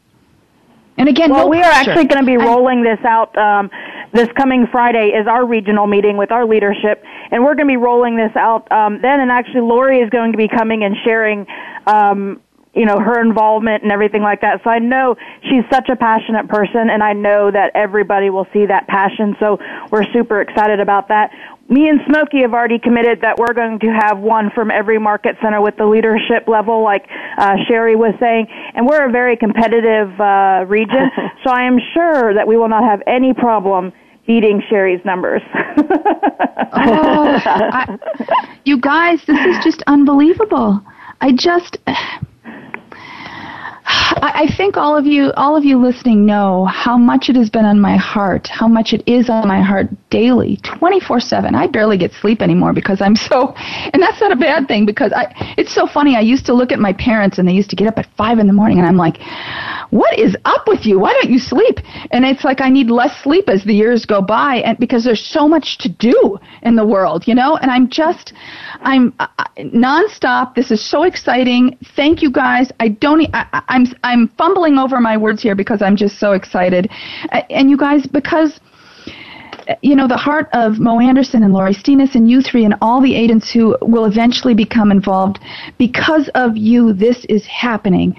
[SPEAKER 1] And again,
[SPEAKER 3] well,
[SPEAKER 1] no
[SPEAKER 3] we
[SPEAKER 1] pressure.
[SPEAKER 3] are actually going to be rolling this out um, this coming Friday is our regional meeting with our leadership, and we're going to be rolling this out um, then. And actually, Lori is going to be coming and sharing um, you know her involvement and everything like that. So I know she's such a passionate person, and I know that everybody will see that passion. So we're super excited about that. Me and Smokey have already committed that we're going to have one from every market center with the leadership level, like uh, Sherry was saying, and we're a very competitive uh, region. so I am sure that we will not have any problem beating Sherry's numbers. oh,
[SPEAKER 1] I, you guys, this is just unbelievable. I just. I think all of you, all of you listening, know how much it has been on my heart, how much it is on my heart daily, 24/7. I barely get sleep anymore because I'm so, and that's not a bad thing because I. It's so funny. I used to look at my parents and they used to get up at five in the morning, and I'm like, "What is up with you? Why don't you sleep?" And it's like I need less sleep as the years go by, and because there's so much to do in the world, you know. And I'm just, I'm uh, nonstop. This is so exciting. Thank you guys. I don't. I, I'm I'm fumbling over my words here because I'm just so excited. And you guys, because you know, the heart of Mo Anderson and Lori Steenis and you three and all the agents who will eventually become involved because of you, this is happening.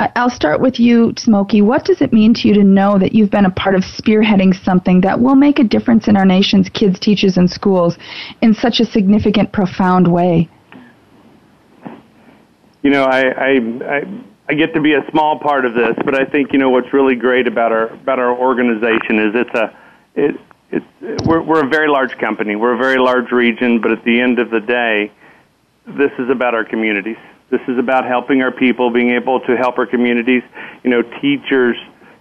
[SPEAKER 1] I'll start with you, Smokey. What does it mean to you to know that you've been a part of spearheading something that will make a difference in our nation's kids, teachers, and schools in such a significant, profound way?
[SPEAKER 4] You know, I, I, I I get to be a small part of this, but I think you know what's really great about our about our organization is it's a it it's we're we're a very large company. We're a very large region, but at the end of the day, this is about our communities. This is about helping our people, being able to help our communities. You know, teachers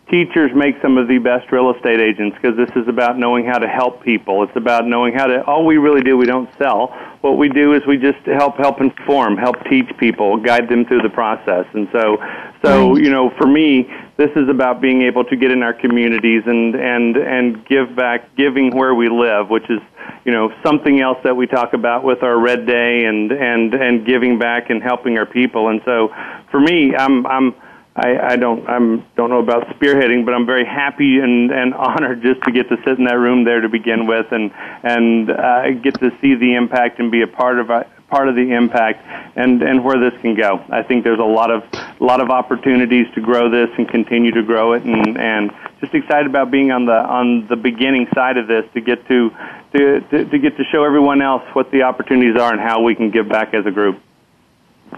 [SPEAKER 4] teachers make some of the best real estate agents because this is about knowing how to help people. It's about knowing how to. All we really do, we don't sell. What we do is we just help help inform, help teach people, guide them through the process. And so, so you know, for me, this is about being able to get in our communities and and and give back, giving where we live, which is you know something else that we talk about with our red day and and and giving back and helping our people. And so, for me, I'm I'm I, I don't I'm don't know about spearheading, but I'm very happy and, and honored just to get to sit in that room there to begin with, and and uh, get to see the impact and be a part of uh, part of the impact and and where this can go. I think there's a lot of a lot of opportunities to grow this and continue to grow it, and and just excited about being on the on the beginning side of this to get to to to, to get to show everyone else what the opportunities are and how we can give back as a group.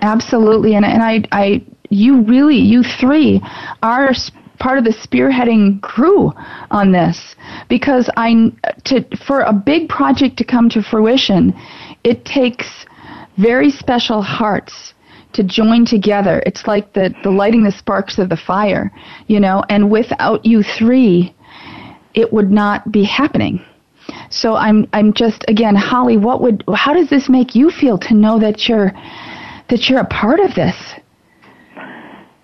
[SPEAKER 1] Absolutely, and and I I you really, you three, are part of the spearheading crew on this because I to for a big project to come to fruition, it takes very special hearts to join together. It's like the, the lighting the sparks of the fire, you know, and without you three, it would not be happening. So I'm I'm just again, Holly, what would how does this make you feel to know that you're that you're a part of this?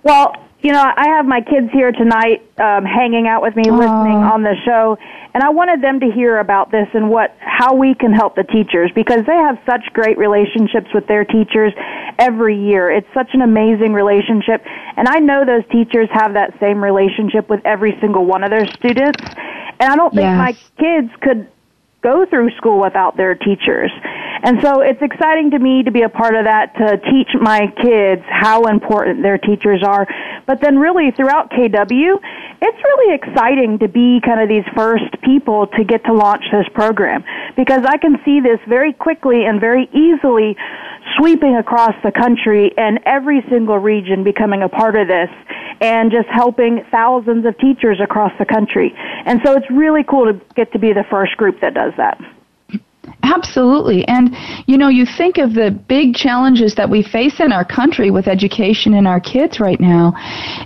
[SPEAKER 3] Well, you know, I have my kids here tonight um, hanging out with me, listening on the show, and I wanted them to hear about this and what how we can help the teachers because they have such great relationships with their teachers every year. It's such an amazing relationship, and I know those teachers have that same relationship with every single one of their students. And I don't think yes. my kids could go through school without their teachers. And so it's exciting to me to be a part of that, to teach my kids how important their teachers are. But then really throughout KW, it's really exciting to be kind of these first people to get to launch this program because I can see this very quickly and very easily sweeping across the country and every single region becoming a part of this and just helping thousands of teachers across the country. And so it's really cool to get to be the first group that does that.
[SPEAKER 1] Absolutely. And, you know, you think of the big challenges that we face in our country with education and our kids right now.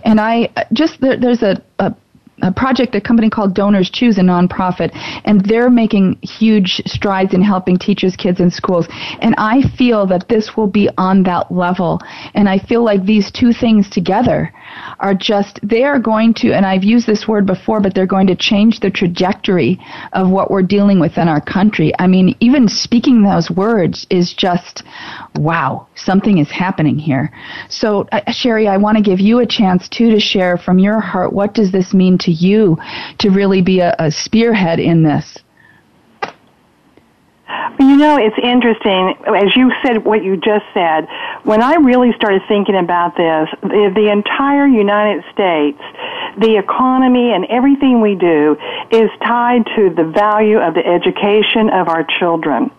[SPEAKER 1] And I just, there, there's a, a a project, a company called Donors Choose, a nonprofit, and they're making huge strides in helping teachers, kids, and schools. And I feel that this will be on that level. And I feel like these two things together are just, they are going to, and I've used this word before, but they're going to change the trajectory of what we're dealing with in our country. I mean, even speaking those words is just, wow, something is happening here. So, uh, Sherry, I want to give you a chance too to share from your heart what does this mean to you to really be a, a spearhead in this?
[SPEAKER 2] You know, it's interesting. As you said, what you just said, when I really started thinking about this, the, the entire United States, the economy and everything we do is tied to the value of the education of our children.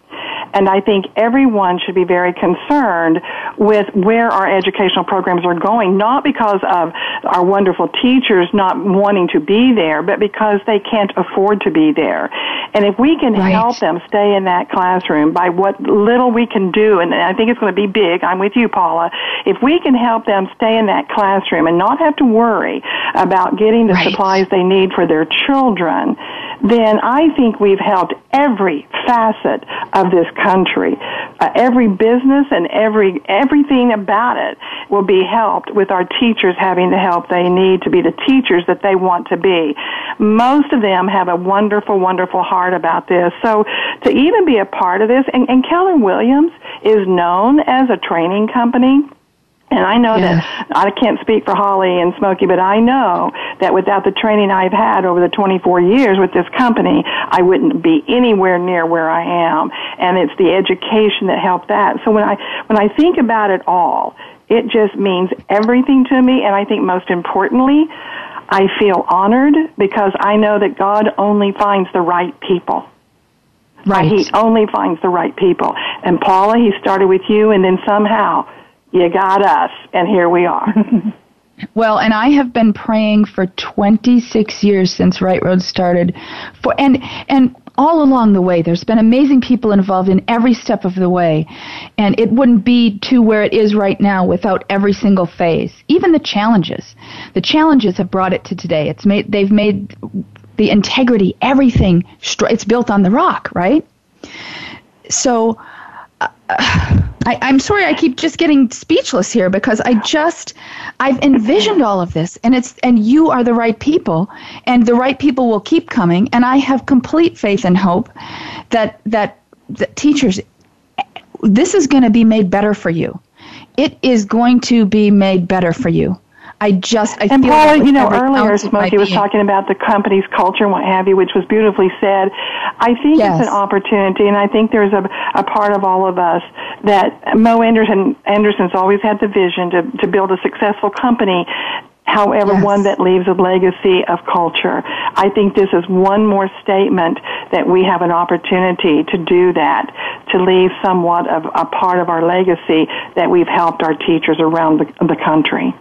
[SPEAKER 2] And I think everyone should be very concerned with where our educational programs are going, not because of our wonderful teachers not wanting to be there, but because they can't afford to be there. And if we can right. help them stay in that classroom by what little we can do, and I think it's going to be big, I'm with you, Paula, if we can help them stay in that classroom and not have to worry about getting the right. supplies they need for their children, then I think we've helped every facet of this country. Uh, every business and every everything about it will be helped with our teachers having the help they need to be the teachers that they want to be. Most of them have a wonderful, wonderful heart about this. So to even be a part of this, and, and Keller Williams is known as a training company and I know yeah. that I can't speak for Holly and Smokey, but I know that without the training I've had over the 24 years with this company, I wouldn't be anywhere near where I am. And it's the education that helped that. So when I, when I think about it all, it just means everything to me. And I think most importantly, I feel honored because I know that God only finds the right people.
[SPEAKER 1] Right.
[SPEAKER 2] He only finds the right people. And Paula, he started with you and then somehow you got us, and here we are.
[SPEAKER 1] Well, and I have been praying for 26 years since Right Road started for and and all along the way there's been amazing people involved in every step of the way and it wouldn't be to where it is right now without every single phase even the challenges. The challenges have brought it to today. It's made they've made the integrity everything it's built on the rock right? So uh, I, I'm sorry, I keep just getting speechless here because I just I've envisioned all of this, and it's and you are the right people, and the right people will keep coming, and I have complete faith and hope that that, that teachers, this is going to be made better for you. It is going to be made better for you. I just I
[SPEAKER 2] and Paula, you know, earlier Smokey was talking about the company's culture and what have you, which was beautifully said. I think yes. it's an opportunity, and I think there's a, a part of all of us that Mo Anderson Anderson's always had the vision to to build a successful company however, yes. one that leaves a legacy of culture. I think this is one more statement that we have an opportunity to do that, to leave somewhat of a part of our legacy that we've helped our teachers around the, the country.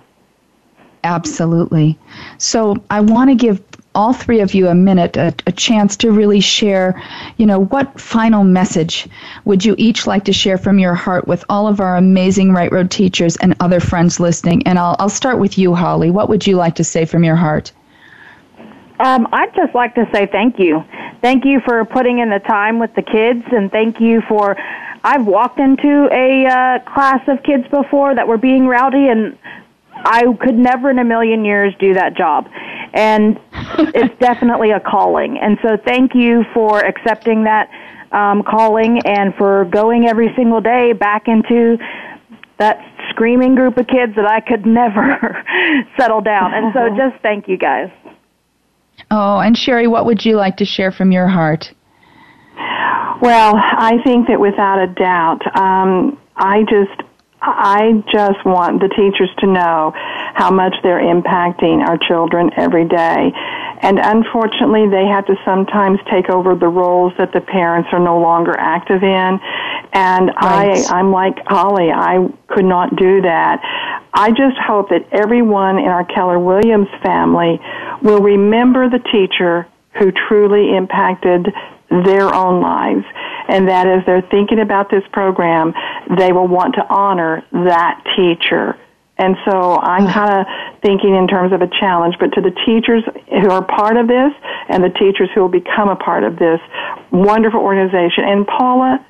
[SPEAKER 1] Absolutely. So I want to give all three of you a minute, a, a, chance to really share, you know, what final message would you each like to share from your heart with all of our amazing Right Road teachers and other friends listening? And I'll, I'll start with you, Holly. What would you like to say from your heart?
[SPEAKER 3] Um, I'd just like to say thank you. Thank you for putting in the time with the kids, and thank you for. I've walked into a uh, class of kids before that were being rowdy, and I could never in a million years do that job. And it's definitely a calling. And so thank you for accepting that um, calling and for going every single day back into that screaming group of kids that I could never settle down. And so just thank you guys.
[SPEAKER 1] Oh, and Sherry, what would you like to share from your heart?
[SPEAKER 2] Well, I think that without a doubt, um, I just I just want the teachers to know how much they're impacting our children every day. And unfortunately, they have to sometimes take over the roles that the parents are no longer active in. And right. I, I'm like Holly, I could not do that. I just hope that everyone in our Keller Williams family will remember the teacher who truly impacted their own lives and that as they're thinking about this program, they will want to honor that teacher. And so I'm hmm. kind of thinking in terms of a challenge, but to the teachers who are part of this and the teachers who will become a part of this wonderful organization. And Paula,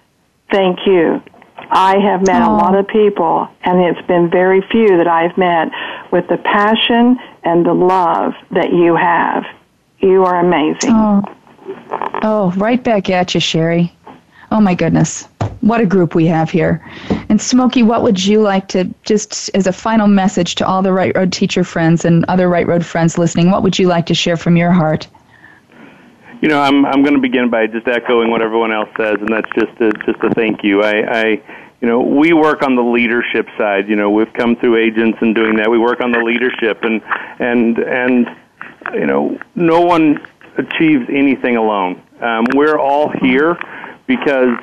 [SPEAKER 2] thank you. I have met a lot of people, and it's been very few that I've met with the passion and the love that you have. You are amazing.
[SPEAKER 1] Oh, oh right back at you, Sherry. Oh my goodness. What a group we have here. And Smokey, what would you like to, just as a final message to all the Right Road teacher friends and other Right Road friends listening, what would you like to share from your heart?
[SPEAKER 4] you know, I'm I'm going to begin by just echoing what everyone else says, and that's just a, just a thank you. I, I you know, we work on the leadership side. You know, we've come through agents and doing that. We work on the leadership, and and and you know, no one achieves anything alone. Um, we're all here because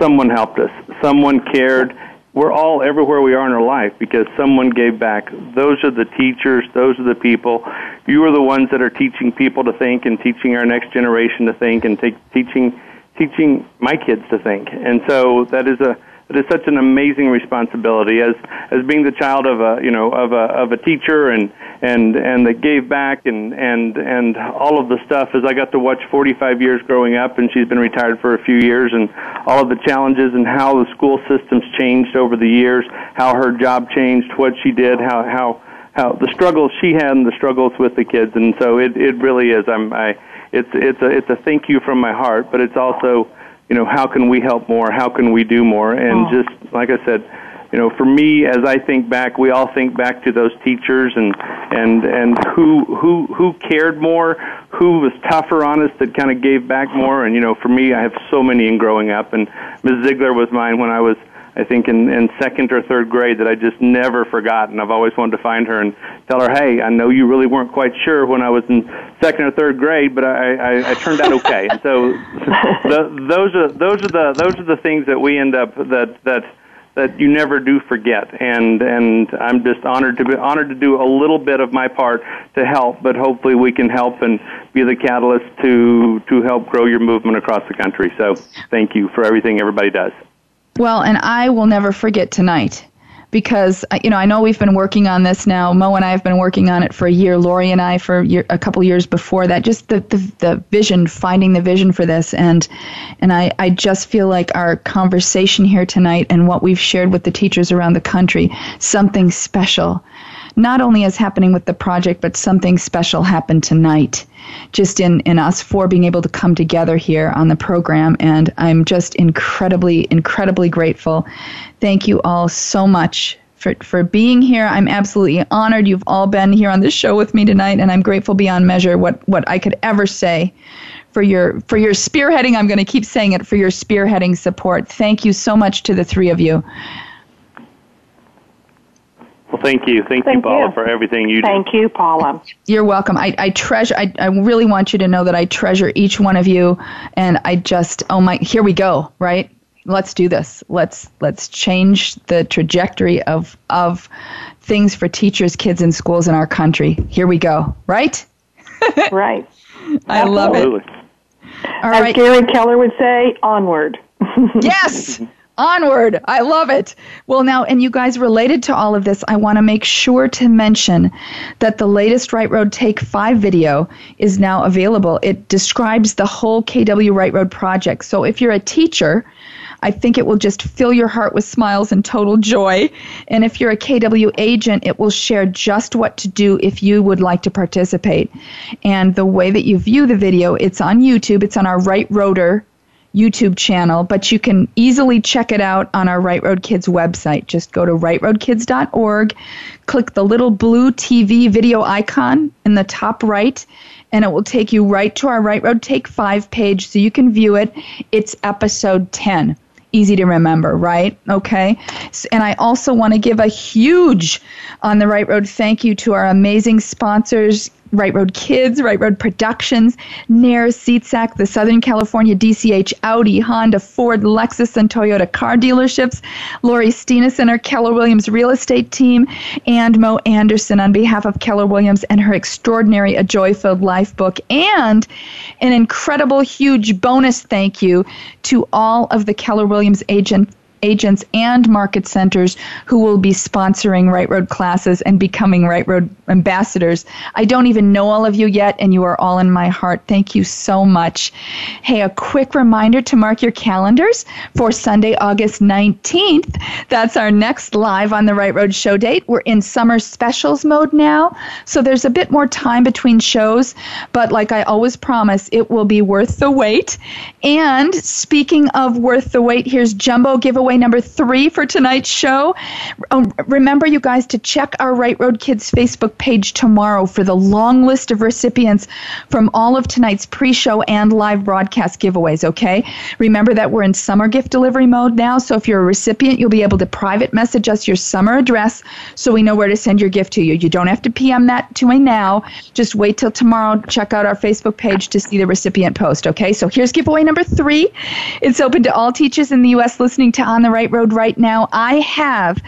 [SPEAKER 4] someone helped us, someone cared, we're all everywhere we are in our life because someone gave back. Those are the teachers, those are the people. You are the ones that are teaching people to think and teaching our next generation to think and te- teaching teaching my kids to think. And so that is a it is such an amazing responsibility as as being the child of a you know of a of a teacher and and and that gave back and and and all of the stuff as I got to watch 45 years growing up and she's been retired for a few years and all of the challenges and how the school systems changed over the years how her job changed what she did how how how the struggles she had and the struggles with the kids. And so it it really is. I'm I it's it's a it's a thank you from my heart but it's also you know, how can we help more? How can we do more? And oh. just like I said, you know, for me, as I think back, we all think back to those teachers and and and who who who cared more, who was tougher on us, that kind of gave back more. And you know, for me, I have so many in growing up, and Ms. Ziegler was mine when I was I think in, in second or third grade that I just never forgot, and I've always wanted to find her and tell her, "Hey, I know you really weren't quite sure when I was in second or third grade, but I, I, I turned out okay." and so the, those are those are the those are the things that we end up that that that you never do forget. And and I'm just honored to be honored to do a little bit of my part to help but hopefully we can help and be the catalyst to to help grow your movement across the country. So thank you for everything everybody does
[SPEAKER 1] well, and I will never forget tonight because you know I know we've been working on this now. Mo and I have been working on it for a year. Lori and I for a, year, a couple years before that. Just the, the the vision, finding the vision for this, and and I I just feel like our conversation here tonight and what we've shared with the teachers around the country, something special not only is happening with the project, but something special happened tonight, just in, in us four being able to come together here on the program. And I'm just incredibly, incredibly grateful. Thank you all so much for, for being here. I'm absolutely honored you've all been here on this show with me tonight, and I'm grateful beyond measure what, what I could ever say for your for your spearheading. I'm going to keep saying it for your spearheading support. Thank you so much to the three of you.
[SPEAKER 4] Well, thank you. Thank, thank you, Paula, you. for everything you
[SPEAKER 2] do. Thank you, Paula.
[SPEAKER 1] You're welcome. I, I treasure, I, I really want you to know that I treasure each one of you. And I just, oh my, here we go, right? Let's do this. Let's, let's change the trajectory of, of things for teachers, kids, and schools in our country. Here we go, right?
[SPEAKER 2] right.
[SPEAKER 1] I love it.
[SPEAKER 2] All As right. Gary Keller would say, onward.
[SPEAKER 1] yes. Onward. I love it. Well, now, and you guys related to all of this, I want to make sure to mention that the latest Right Road Take 5 video is now available. It describes the whole KW Right Road project. So if you're a teacher, I think it will just fill your heart with smiles and total joy. And if you're a KW agent, it will share just what to do if you would like to participate. And the way that you view the video, it's on YouTube, it's on our Right Roader YouTube channel, but you can easily check it out on our Right Road Kids website. Just go to rightroadkids.org, click the little blue TV video icon in the top right, and it will take you right to our Right Road Take 5 page so you can view it. It's episode 10 easy to remember, right? Okay. And I also want to give a huge on the right road thank you to our amazing sponsors, Right Road Kids, Right Road Productions, NAEIR, SeatSack, the Southern California DCH, Audi, Honda, Ford, Lexus, and Toyota car dealerships, Lori Steenison, our Keller Williams real estate team, and Mo Anderson on behalf of Keller Williams and her extraordinary A Joy Filled Life book, and an incredible, huge bonus thank you to all of the Keller Williams agents agents and market centers who will be sponsoring Right Road classes and becoming Right Road ambassadors. I don't even know all of you yet, and you are all in my heart. Thank you so much. Hey, a quick reminder to mark your calendars for Sunday, August 19th. That's our next live on the Right Road show date. We're in summer specials mode now, so there's a bit more time between shows, but like I always promise, it will be worth the wait. And speaking of worth the wait, here's Jumbo giveaway giveaway number three for tonight's show. Um, remember, you guys, to check our Right Road Kids Facebook page tomorrow for the long list of recipients from all of tonight's pre show and live broadcast giveaways, okay? Remember that we're in summer gift delivery mode now, so if you're a recipient, you'll be able to private message us your summer address so we know where to send your gift to you. You don't have to PM that to me now. Just wait till tomorrow. Check out our Facebook page to see the recipient post, okay? So here's giveaway number three. It's open to all teachers in the U.S. listening to On the Right Road right now. I have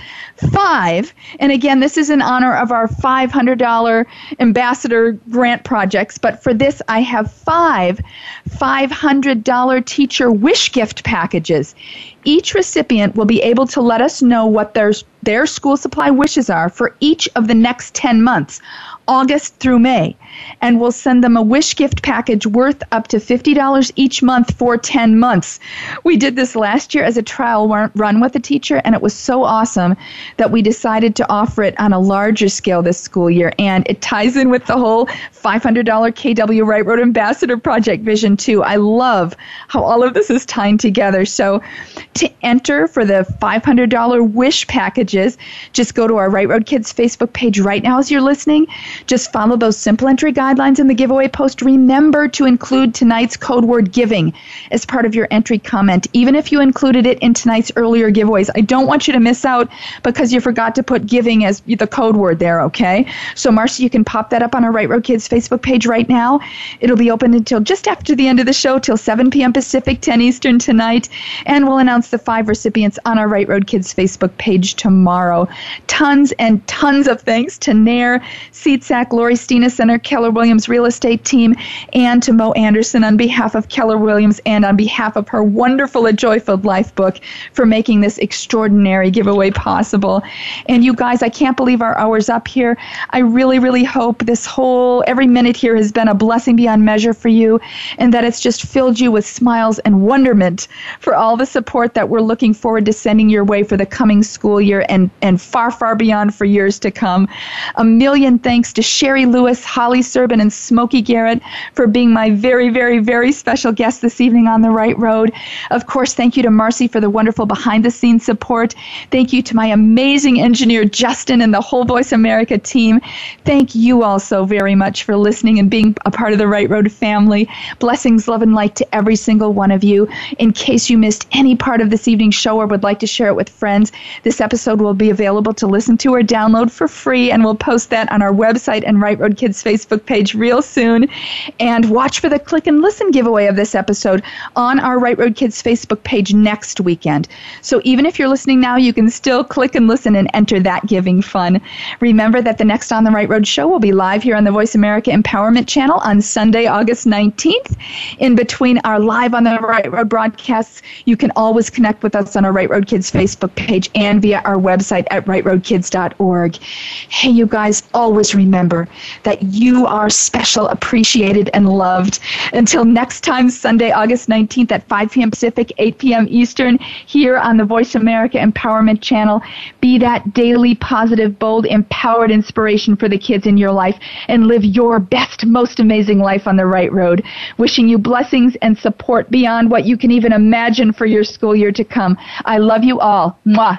[SPEAKER 1] five, and again, this is in honor of our $500 ambassador grant projects, but for this, I have five $500 teacher wish gift packages. Each recipient will be able to let us know what their, their school supply wishes are for each of the next 10 months. August through May. And we'll send them a wish gift package worth up to $50 each month for 10 months. We did this last year as a trial run with a teacher, and it was so awesome that we decided to offer it on a larger scale this school year. And it ties in with the whole $500 KW Right Road Ambassador Project vision, too. I love how all of this is tying together. So to enter for the $500 wish packages, just go to our Right Road Kids Facebook page right now as you're listening just follow those simple entry guidelines in the giveaway post. Remember to include tonight's code word giving as part of your entry comment, even if you included it in tonight's earlier giveaways. I don't want you to miss out because you forgot to put giving as the code word there, okay? So, Marcy, you can pop that up on our Right Road Kids Facebook page right now. It'll be open until just after the end of the show, till 7 p.m. Pacific, 10 Eastern tonight. And we'll announce the five recipients on our Right Road Kids Facebook page tomorrow. Tons and tons of thanks to NAEIR, Seats SAC, Lori Stina Center, Keller Williams Real Estate Team, and to Mo Anderson on behalf of Keller Williams and on behalf of her wonderful A Joy Filled Life book for making this extraordinary giveaway possible. And you guys, I can't believe our hour's up here. I really, really hope this whole, every minute here has been a blessing beyond measure for you and that it's just filled you with smiles and wonderment for all the support that we're looking forward to sending your way for the coming school year and, and far, far beyond for years to come. A million thanks to Sherry Lewis, Holly Serban, and Smokey Garrett for being my very, very, very special guest this evening on the right road. Of course, thank you to Marcy for the wonderful behind the scenes support. Thank you to my amazing engineer, Justin, and the whole Voice America team. Thank you all so very much for listening and being a part of the Right Road family. Blessings, love, and light to every single one of you. In case you missed any part of this evening's show or would like to share it with friends, this episode will be available to listen to or download for free, and we'll post that on our website and Right Road Kids Facebook page real soon. And watch for the click and listen giveaway of this episode on our Right Road Kids Facebook page next weekend. So even if you're listening now, you can still click and listen and enter that giving fun. Remember that the next On the Right Road show will be live here on the Voice America Empowerment Channel on Sunday, August 19th. In between our live on the Right Road broadcasts, you can always connect with us on our Right Road Kids Facebook page and via our website at rightroadkids.org. Hey, you guys, always remember that you are special, appreciated, and loved. Until next time, Sunday, August 19th at 5 p.m. Pacific, 8 p.m. Eastern, here on the Voice America Empowerment Channel. Be that daily, positive, bold, empowered inspiration for the kids in your life and live your best, most amazing life on the right road. Wishing you blessings and support beyond what you can even imagine for your school year to come. I love you all. Mwah.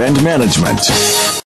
[SPEAKER 6] and management.